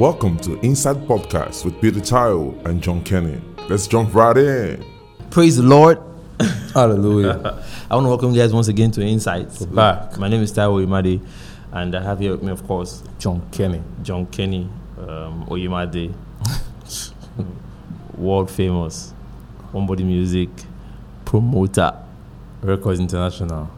Welcome to Inside Podcast with Peter Child and John Kenny. Let's jump right in. Praise the Lord. Hallelujah. I want to welcome you guys once again to Insights. back. My name is Taiwo Imade, and I have here with me, of course, John Kenny. John Kenny um, Oyimade, world famous, One Body Music promoter. Records International.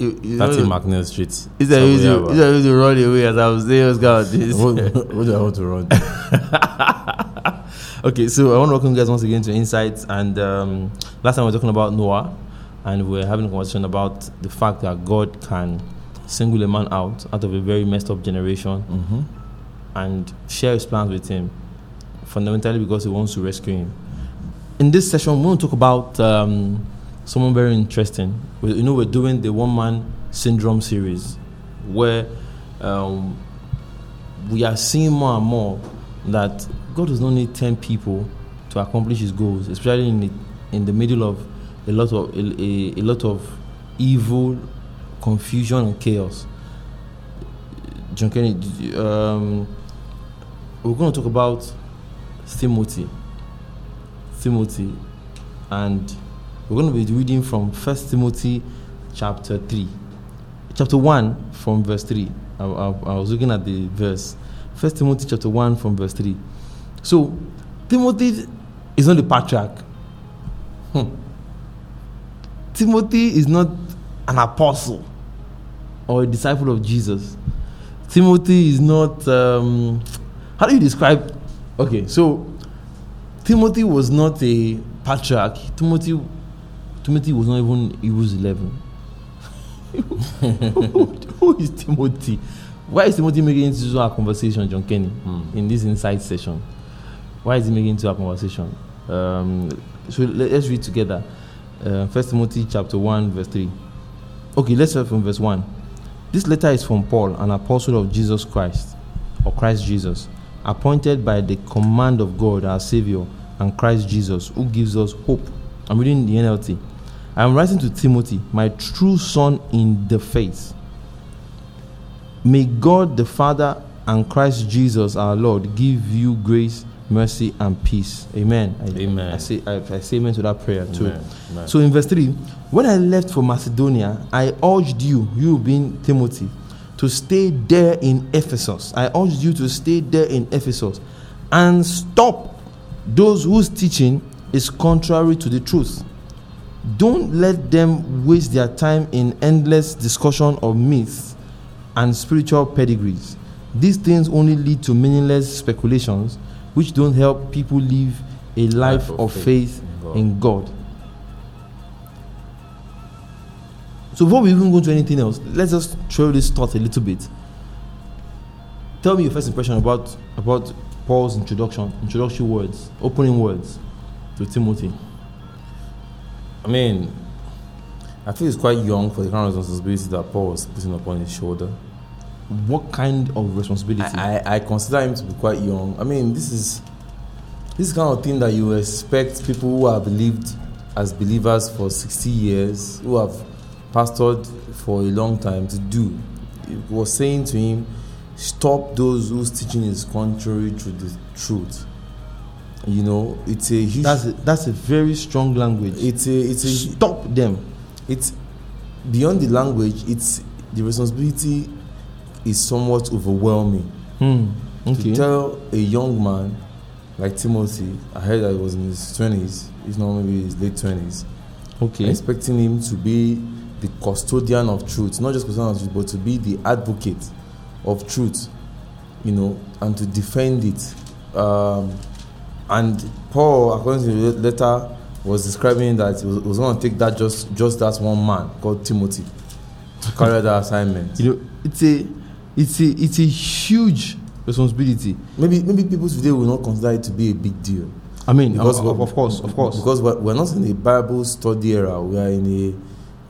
You, you 30 McNeil Street. is there you to, is there you to run away as I was saying, let's go this. what, what do I want to run? Okay, so I want to welcome you guys once again to Insights. And um, last time we were talking about Noah, and we were having a conversation about the fact that God can single a man out out of a very messed up generation mm-hmm. and share his plans with him, fundamentally because he wants to rescue him. In this session, we want to talk about um, someone very interesting. We, you know, we're doing the one man syndrome series where um, we are seeing more and more that God does not need 10 people to accomplish his goals, especially in the, in the middle of a lot of, a, a, a lot of evil, confusion, and chaos. John Kenny, um, we're going to talk about Timothy. Timothy. And we're going to be reading from First Timothy chapter 3. Chapter 1 from verse 3. I, I, I was looking at the verse. First Timothy chapter 1 from verse 3. So, Timothy is not the patriarch. Hmm. Timothy is not an apostle or a disciple of Jesus. Timothy is not. Um, how do you describe? Okay, so Timothy was not a patriarch. Timothy, Timothy was not even Hebrews eleven. who, who is Timothy? Why is Timothy making into our conversation, John Kenny, Hmm. in this insight session? Why is he making into our conversation? Um, so let, us read together. Uh, First Timothy chapter one, verse three. Okay, let's start from verse one. This letter is from Paul, an apostle of Jesus Christ, or Christ Jesus, appointed by the command of God, our Savior, and Christ Jesus, who gives us hope. I'm reading the NLT. I am writing to Timothy, my true son in the faith. May God the Father and Christ Jesus our Lord give you grace, mercy, and peace. Amen. I, Amen. I say, I, I say amen to that prayer too. Amen. Amen. So in verse 3, when I left for Macedonia, I urged you, you being Timothy, to stay there in Ephesus. I urged you to stay there in Ephesus and stop those whose teaching is contrary to the truth. Don't let them waste their time in endless discussion of myths and spiritual pedigrees. These things only lead to meaningless speculations which don't help people live a life, of, faith, in God. So before we even go to anything else, let's just throw this thought a little bit. Tell me your first impression about about Paul's introduction, introductory words, opening words to Timothy. I mean, I feel it's quite young for the kind of responsibility that Paul was putting upon his shoulder. What kind of responsibility? I, I, I consider him to be quite young. I mean, this is this kind of thing that you expect people who have lived as believers for 60 years, who have pastored for a long time to do. He was saying to him, stop those whose teaching is contrary to the truth. You know, it's a huge. that's a, that's a very strong language. it's a it's a Stop them. it's beyond the language. It's the responsibility is somewhat overwhelming. Hmm. Okay. To tell a young man like Timothy, I heard that he was in his twenties, if not maybe his late twenties, Okay. expecting him to be the custodian of truth, not just custodian of truth, but to be the advocate of truth, you know, and to defend it. Um, and Paul, according to the letter, was describing that he was, was going to take that just just that one man called Timothy to carry that assignment. You know, it's a it's a it's a huge responsibility. Maybe maybe people today will not consider it to be a big deal. I mean, Because of, of, of course, of course. Because we're, we're not in a Bible study era. We are in a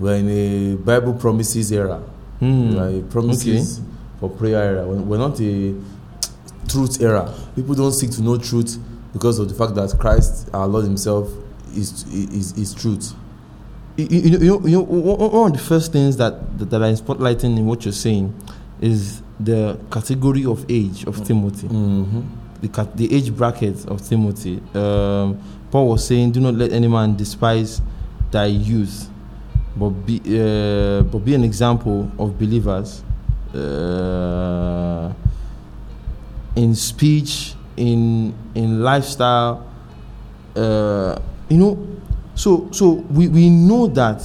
we're in a Bible promises era. Hmm. We are a promises for prayer era. We're, we're not a truth era. People don't seek to know truth because of the fact that Christ, our Lord Himself, is is, is truth. you, you, you, know, you know, one one of the first things that, that, that I'm spotlighting in what you're saying is the category of age of Timothy, Mm-hmm. the, the age bracket of Timothy, um, Paul was saying, "Do not let any man despise thy youth, but be uh, but be an example of believers uh, in speech, in in lifestyle. Uh, you know, so so we, we know that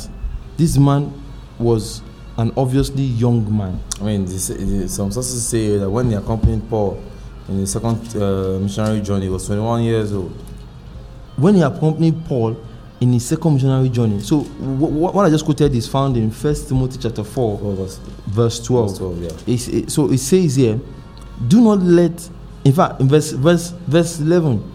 this man was an obviously young man. I mean, this, this, some sources say that when he accompanied Paul in the second uh, missionary journey, he was 21 years old. when he accompanied Paul in his second missionary journey. So wh- wh- what I just quoted is found in First Timothy chapter four, Paul was verse twelve. was 12, yeah. It- so it says here, do not let. In fact, in verse verse verse eleven,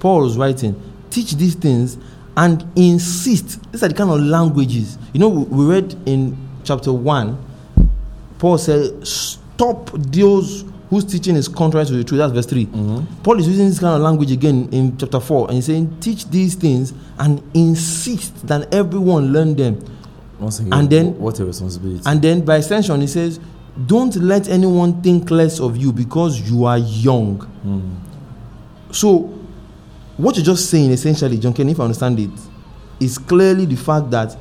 Paul was writing, teach these things and insist. These are the kind of languages. You know, we, read in chapter one. Paul said, stop those whose teaching is contrary to the truth. That's verse 3 mm-hmm. Paul is using this kind of language again in chapter 4 and he's saying, Teach these things and insist that everyone learn them. Once again, And then- what a responsibility. And then by extension, he says, Don't let anyone think less of you because you are young. So, what you're just saying essentially, John Ken, if I understand it, is clearly the fact that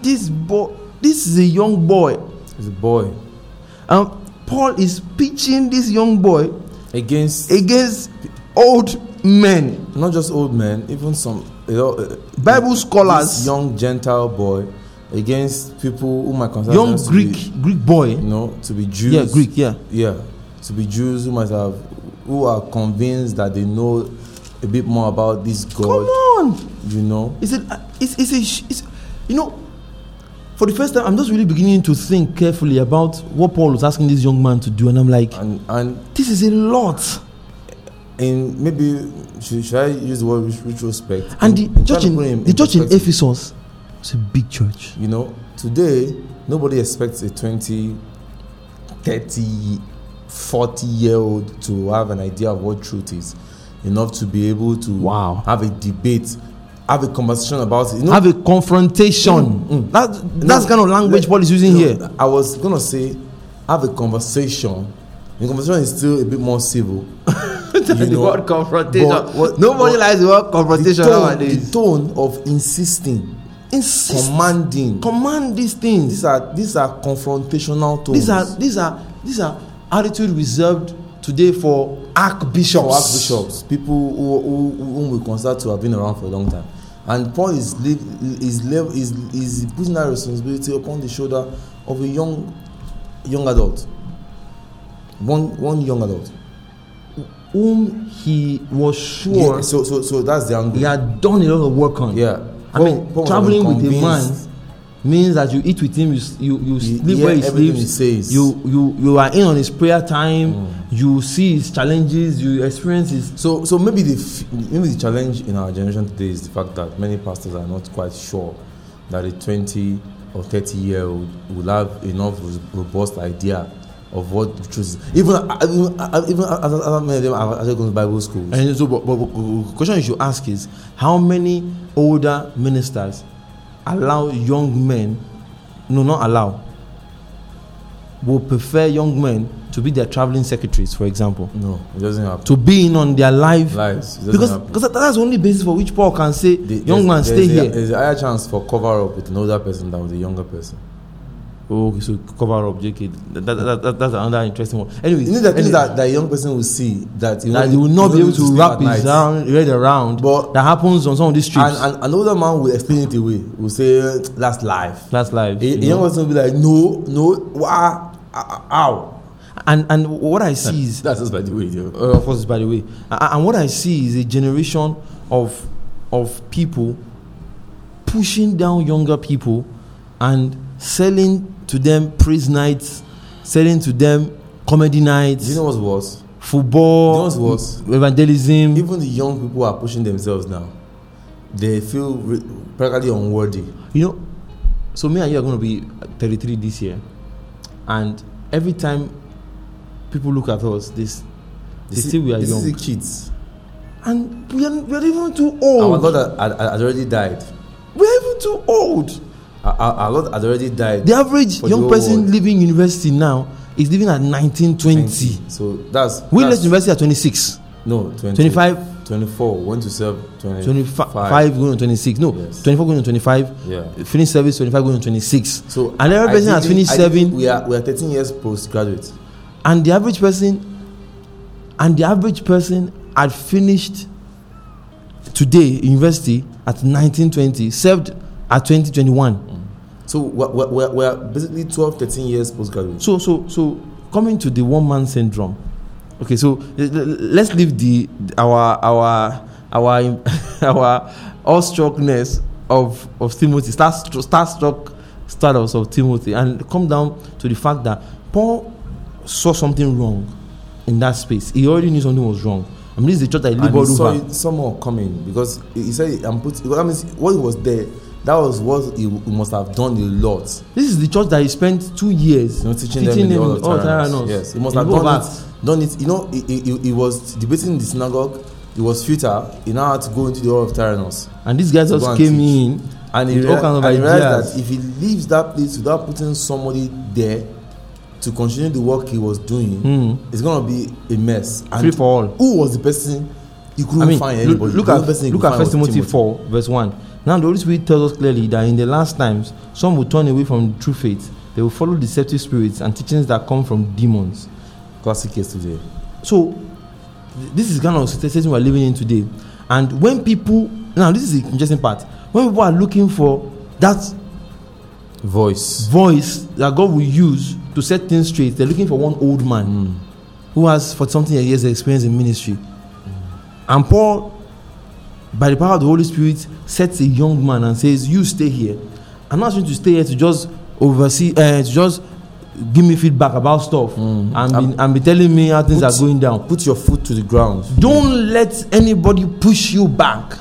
this boy, this is a young boy. He's a boy. And Paul is pitching this young boy Against against old men, not just old men, even some you know, uh, Bible scholars, young Gentile boy against people who might consider young Greek be, Greek boy. you know, to be Jews. Yeah, Greek. Yeah. Yeah, to be Jews who might have, who are convinced that they know a bit more about this God. Come on. You know, Is it? It's, it's a. It's, you know, for the first time, I'm just really beginning to think carefully about what Paul was asking this young man to do, and I'm like, and and this is a lot. And maybe should, should I use the word ret- retrospect? And In- the in church in to put him the church in Ephesus, it's a big church. You know, today nobody expects a 20, 30, 40 year old to have an idea of what truth is, enough to be able to Wow. have a debate, have a conversation about it. You know, Have a confrontation. Mm, That that's No, kind of language let- Paul is using here. I was gonna say, have a conversation. The conversation is still a bit more civil. the know, word confrontation. but what- Nobody likes the word The confrontation tone, nowadays. the tone of insisting, Insist. commanding. Command these things. These are these are confrontational tones. These are these are these are attitude reserved today for archbishops. for archbishops, people who, who, whom we consider to have been around for a long time. And Paul is is, is, is putting that responsibility upon the shoulder of a young young adult. One one young adult. whom he was sure Yeah, so so so that's the angle. he had done a lot of work on. Yeah. I mean, traveling with a man means that you eat with him, you you, you sleep where he sleeps, he you you you are in on his prayer time, Mm. you see his challenges, you experience his. So so maybe the maybe the challenge in our generation today is the fact that many pastors are not quite sure that a 20 or 30 year old will have enough robust idea of what is. Even uh, even uh, even other other many of them actually going to Bible schools. And so, but, but, but the question you should ask is how many older ministers allow young men, no, not allow, will prefer young men to be their traveling secretaries, for example, No, it doesn't happen. to be in on their life. Lives. Because happen. because that's the only basis for which Paul can say, The- young man, stay a- here. There's a higher chance for cover up with an older person than with a younger person. Oh, okay, so cover up, JK. That, that, that, that, that's another interesting one. Anyway, You know the things that that a young person will see that you know, that he will not be able to wrap his night. around. But- that happens on some of these streets. And, and an man will explain it away. Will say "Eh, that's life. that's life. A, a you young person will be like, no, no, wah, ah, ow. and and what I see is That's just by the way. Uh, of course, by the way, and what I see is a generation of of people pushing down younger people and selling to them praise nights, selling to them comedy nights, Do you know what's worse? football, Do you know what's worse? evangelism. Even the young people are pushing themselves now. They feel re- practically unworthy. You know, so me and you are going to be 33 this year, and every time people look at us, this they This say we are this young, is the kids. and we are, we are even too old. Our. God had, had already died. We are even too old. Our our Lord had already died. The average For the young person world. leaving university now is leaving at 1920. So that's We that's, left university at 26, no 20, 25, 24. Went to serve 20, 25 going to 26. No, Yes. 24 going to 25. Yeah. Finish service 25 going to 26. So And every person has finished serving. We are we are 13 years postgraduate. and the average person and the average person had finished today university at 1920 served at 2021 So we're, we're, we're- basically 12, 13 years postgraduate. so so so coming to the one man syndrome okay so let's leave the our our our our awestruckness of of timothy starstruck status of timothy and come down to the fact that paul saw something wrong in that space he already knew something was wrong i mean this is the church that he labored saw over it somehow coming because he he said, "I'm put." That means what was there. That was what he, he must have done a lot. this is the church that he spent two years You know, teaching, them in the all. Tyrannus. Yes, he must In have done it. Done it. You know, he, he, he- he was debating in the synagogue. he was futile. He now had to go into the Hall of Tyrannus. and these guys just came teach. in And he, with rea- all kinds of and he realized that if he leaves that place without putting somebody there to continue the work he was doing, Mm. it's gonna be a mess. And Free for all. Who was the person? He couldn't I mean, find anybody. look The at he look at First was Timothy four verse one. Now the Holy Spirit tells us clearly that in the last times, some will turn away from the true faith. They will follow deceptive spirits and teachings that come from demons. Classic case today. So, th- this is kind of situation we're living in today. And when people now, this is the interesting part. When people are looking for that Voice. voice that God will use to set things straight, they're looking for one old man mm. who has for something years experience in ministry. And Paul, by the power of the Holy Spirit, sets a young man and says, "You stay here. I'm not going to stay here to just oversee, uh, to just give me feedback about stuff mm. and, be, um, and be telling me how things Put- are going down. Put your foot to the ground. Don't let anybody push you back.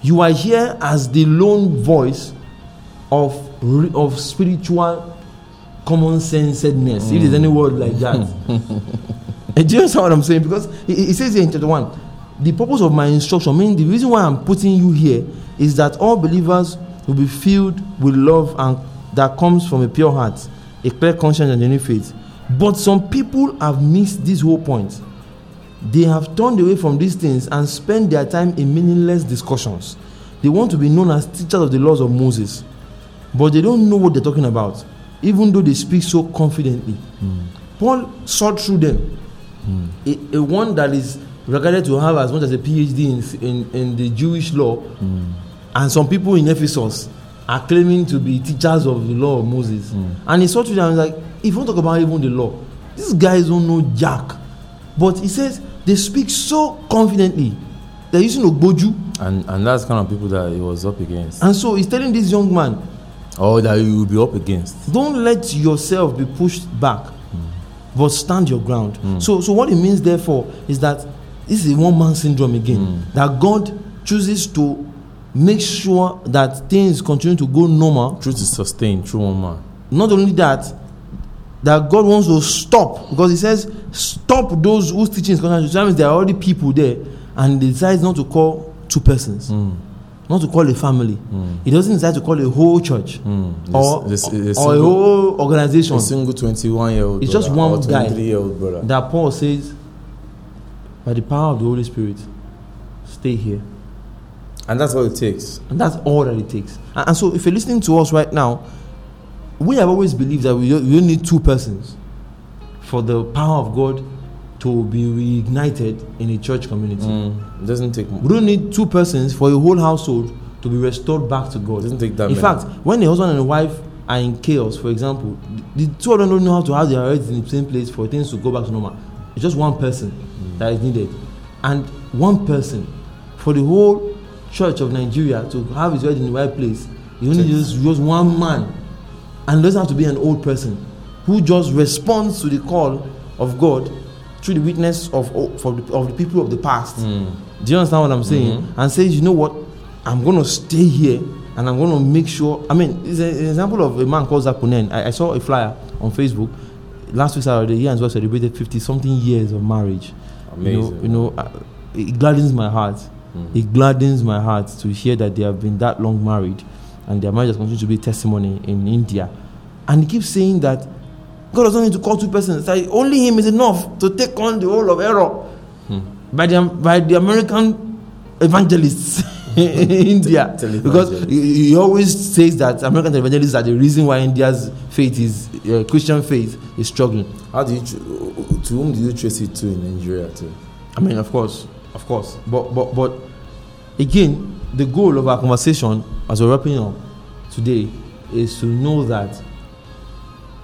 You are here as the lone voice of of spiritual common sensedness. If there's mm. any word like that. And eh, do you understand what I'm saying? Because he, it says here in chapter 1 the purpose of my instruction, meaning the reason why I'm putting you here, is that all believers will be filled with love and that comes from a pure heart, a clear conscience, and genuine faith. But some people have missed this whole point. They have turned away from these things and spend their time in meaningless discussions. They want to be known as teachers of the laws of Moses, but they don't know what they're talking about, even though they speak so confidently. Hmm. Paul saw through them. Hmm. A, a one that is regarded to have as much as a PhD in, in, in the Jewish law, hmm. and some people in Ephesus are claiming to be teachers of the law of Moses. Hmm. And he saw to them like, if you want to talk about even the law, these guys don't know jack. But he says they speak so confidently. They're using Ogboju. And and that's kind of people that he was up against. And so he's telling this young man, Or that you will be up against. don't let yourself be pushed back hmm. but stand your ground so so what it means therefore is that this is a one man syndrome again hmm. that god chooses to make sure that things continue to go normal. Truth is sustained through one man. not only that that god wants to stop because he says stop those whose teaching is contrary to that means there are already people there and he decides not to call two persons hmm. not to call a family. Hmm. He doesn't decide to call a whole church or, This- this- this or a single- whole organization. A single 21 year old It's just one guy. 23 year old brother. that Paul says, by the power of the Holy Spirit, stay here. And that's what it takes. And that's all that it takes. And, and so, if you're listening to us right now, we have always believed that we don't, we don't need two persons for the power of God to be reignited in a church community. Mm, it doesn't take We don't need two persons for a whole household to be restored back to God. It doesn't take that In many. fact, when the husband and the wife are in chaos, for example, the the two of them don't know how to have their heads in the same place for things to go back to normal. It's just one person that is needed. And one person for the whole church of Nigeria to have his head in the right place, you only just, just one man. And it doesn't have to be an old person who just responds to the call of God through the witness of, of, the, of the people of the past. Hmm. Do you understand what I'm saying? Mm-hmm. And says, you know what? I'm going to stay here and I'm going to make sure. I mean, it's a- an example of a man called Zac Poonen. I, I saw a flyer on Facebook last week Saturday. He and his wife celebrated 50 something years of marriage. You know, Amazing. you know uh, it gladdens my heart. It gladdens my heart to hear that they have been that long married and their marriage has continued to be testimony in India. And he keeps saying that God doesn't need to call two persons. Like only Him is enough to take on the whole of error Hmm. by the by the American evangelists in India. Because he, he always says that American evangelists are the reason why India's faith is uh, Christian faith is struggling. How do you tr- to whom do you trace it to in Nigeria too? I mean, of course, of course. But but but again, the goal of our conversation as we're wrapping up today is to know that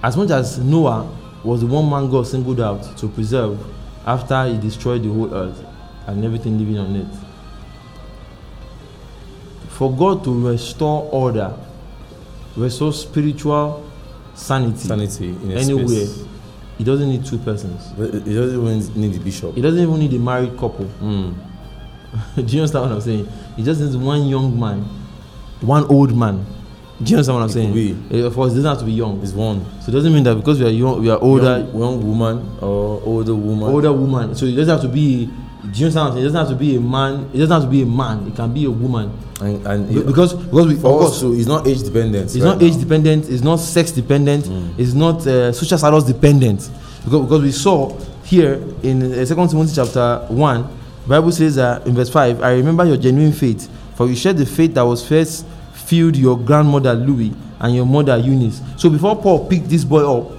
as much as Noah was the one man God singled out to preserve after he destroyed the whole earth and everything living on it, for God to restore order, restore spiritual sanity, Sanity anywhere, space. he doesn't need two persons. But it doesn't even need the bishop. He doesn't even need a married couple. Mm. Do you understand what I'm saying? He just needs one young man, one old man. Do you understand what I'm It saying? could Eh, Of course, it doesn't have to be young. It's one So it doesn't mean that because we are young, we are older, young, young woman or older woman. older woman. So it doesn't have to be. Do you understand? What I'm saying? It doesn't have to be a man. It doesn't have to be a man. It can be a woman. and, and Be- because because we of course us it's not age dependent. it's not age dependent. It's not sex dependent. Mm. It's not uh, social status dependent. Because, because we saw here in uh, Second Timothy chapter one, Bible says that in verse five, I remember your genuine faith, for you shared the faith that was first filled your grandmother Lois and your mother Eunice. So before Paul picked this boy up,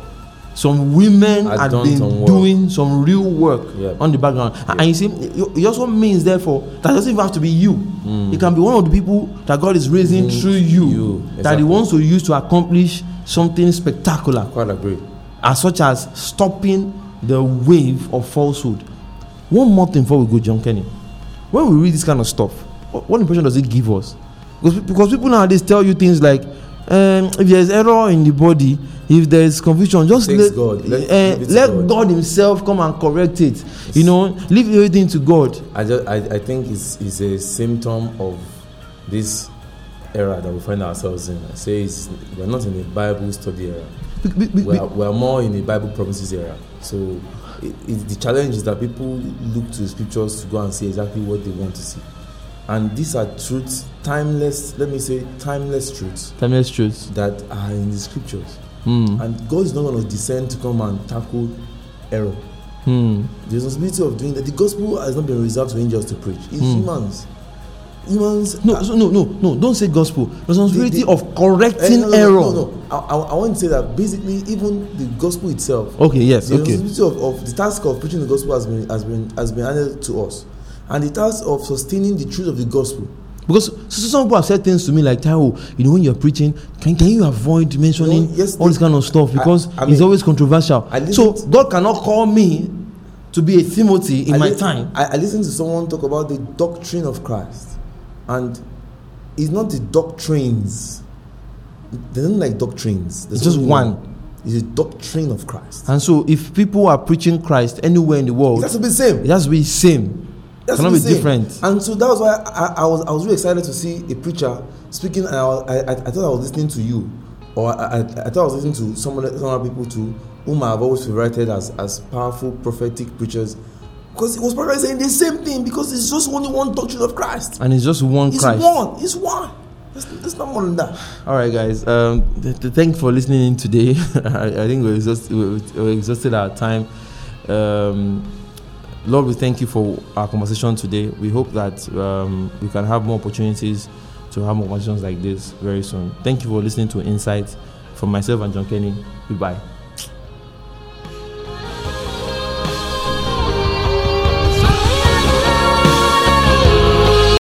some women had, been some doing some real work Yeah. on the background. And- And you see, it also means therefore that doesn't even have to be you. Mm. It can be one of the people that God is raising Mhm. through you, You, that. He wants to use to accomplish something spectacular, Quite agree. as such as stopping the wave of falsehood. One more thing before we go, John Kenny. When we read this kind of stuff, what, what impression does it give us? Because, because people nowadays tell you things like, um, if there's error in the body, if there's confusion, just Takes let God. Let- to let God. God. Himself come and correct it. You know, leave everything to God. I just I, I think it's, it's a symptom of this era that we find ourselves in. I say it's, we're not in a Bible study era. Be- be- be- We're, we're more in a Bible promises era. So it, it, the challenge is that people look to the scriptures to go and see exactly what they want to see. And these are truths, timeless, let me say, timeless truths Timeless truths. that are in the scriptures. Hmm. And God is not going to descend to come and tackle error. Hmm. The responsibility of doing that, the gospel has not been reserved for angels to preach. It's Hmm. humans. Humans. No, are- so no, no, no. Don't say gospel. Responsibility The- the- of correcting no, no, error. No, no. I, I, I want to say that basically, even the gospel itself, Okay. Yes. the Okay. responsibility of, of the task of preaching the gospel has been has been has been handed to us, and the task of sustaining the truth of the gospel. Because so, so some people have said things to me like, Taiwo, you know, when you're preaching, can, can you avoid mentioning yes, all this kind of stuff because I it's mean, always controversial. I So God cannot call me to be a Timothy in I my time. I, I listened to someone talk about the doctrine of Christ, and it's not the doctrines. They don't like doctrines. There's It's just one. It's the doctrine of Christ. And so if people are preaching Christ anywhere in the world, It has to be the same. it has to be same. That's cannot be saying. different. And so that was why I, I was I was really excited to see a preacher speaking, and I, was, I, I, thought I was listening to you, or I, I, I thought I was listening to some other, some other people too, whom I have always favorited as as powerful prophetic preachers, because it was probably saying the same thing because it's just only one doctrine of Christ. And it's just one Christ. It's Christ. one. It's one. It's, it's not more than that. All right, guys. Um, th- th- thank you for listening in today. I, I think we exhausted, we, we exhausted our time. Um, Lord, we thank you for our conversation today. We hope that um, we can have more opportunities to have more conversations like this very soon. Thank you for listening to Insight from myself and John Kenny. Goodbye.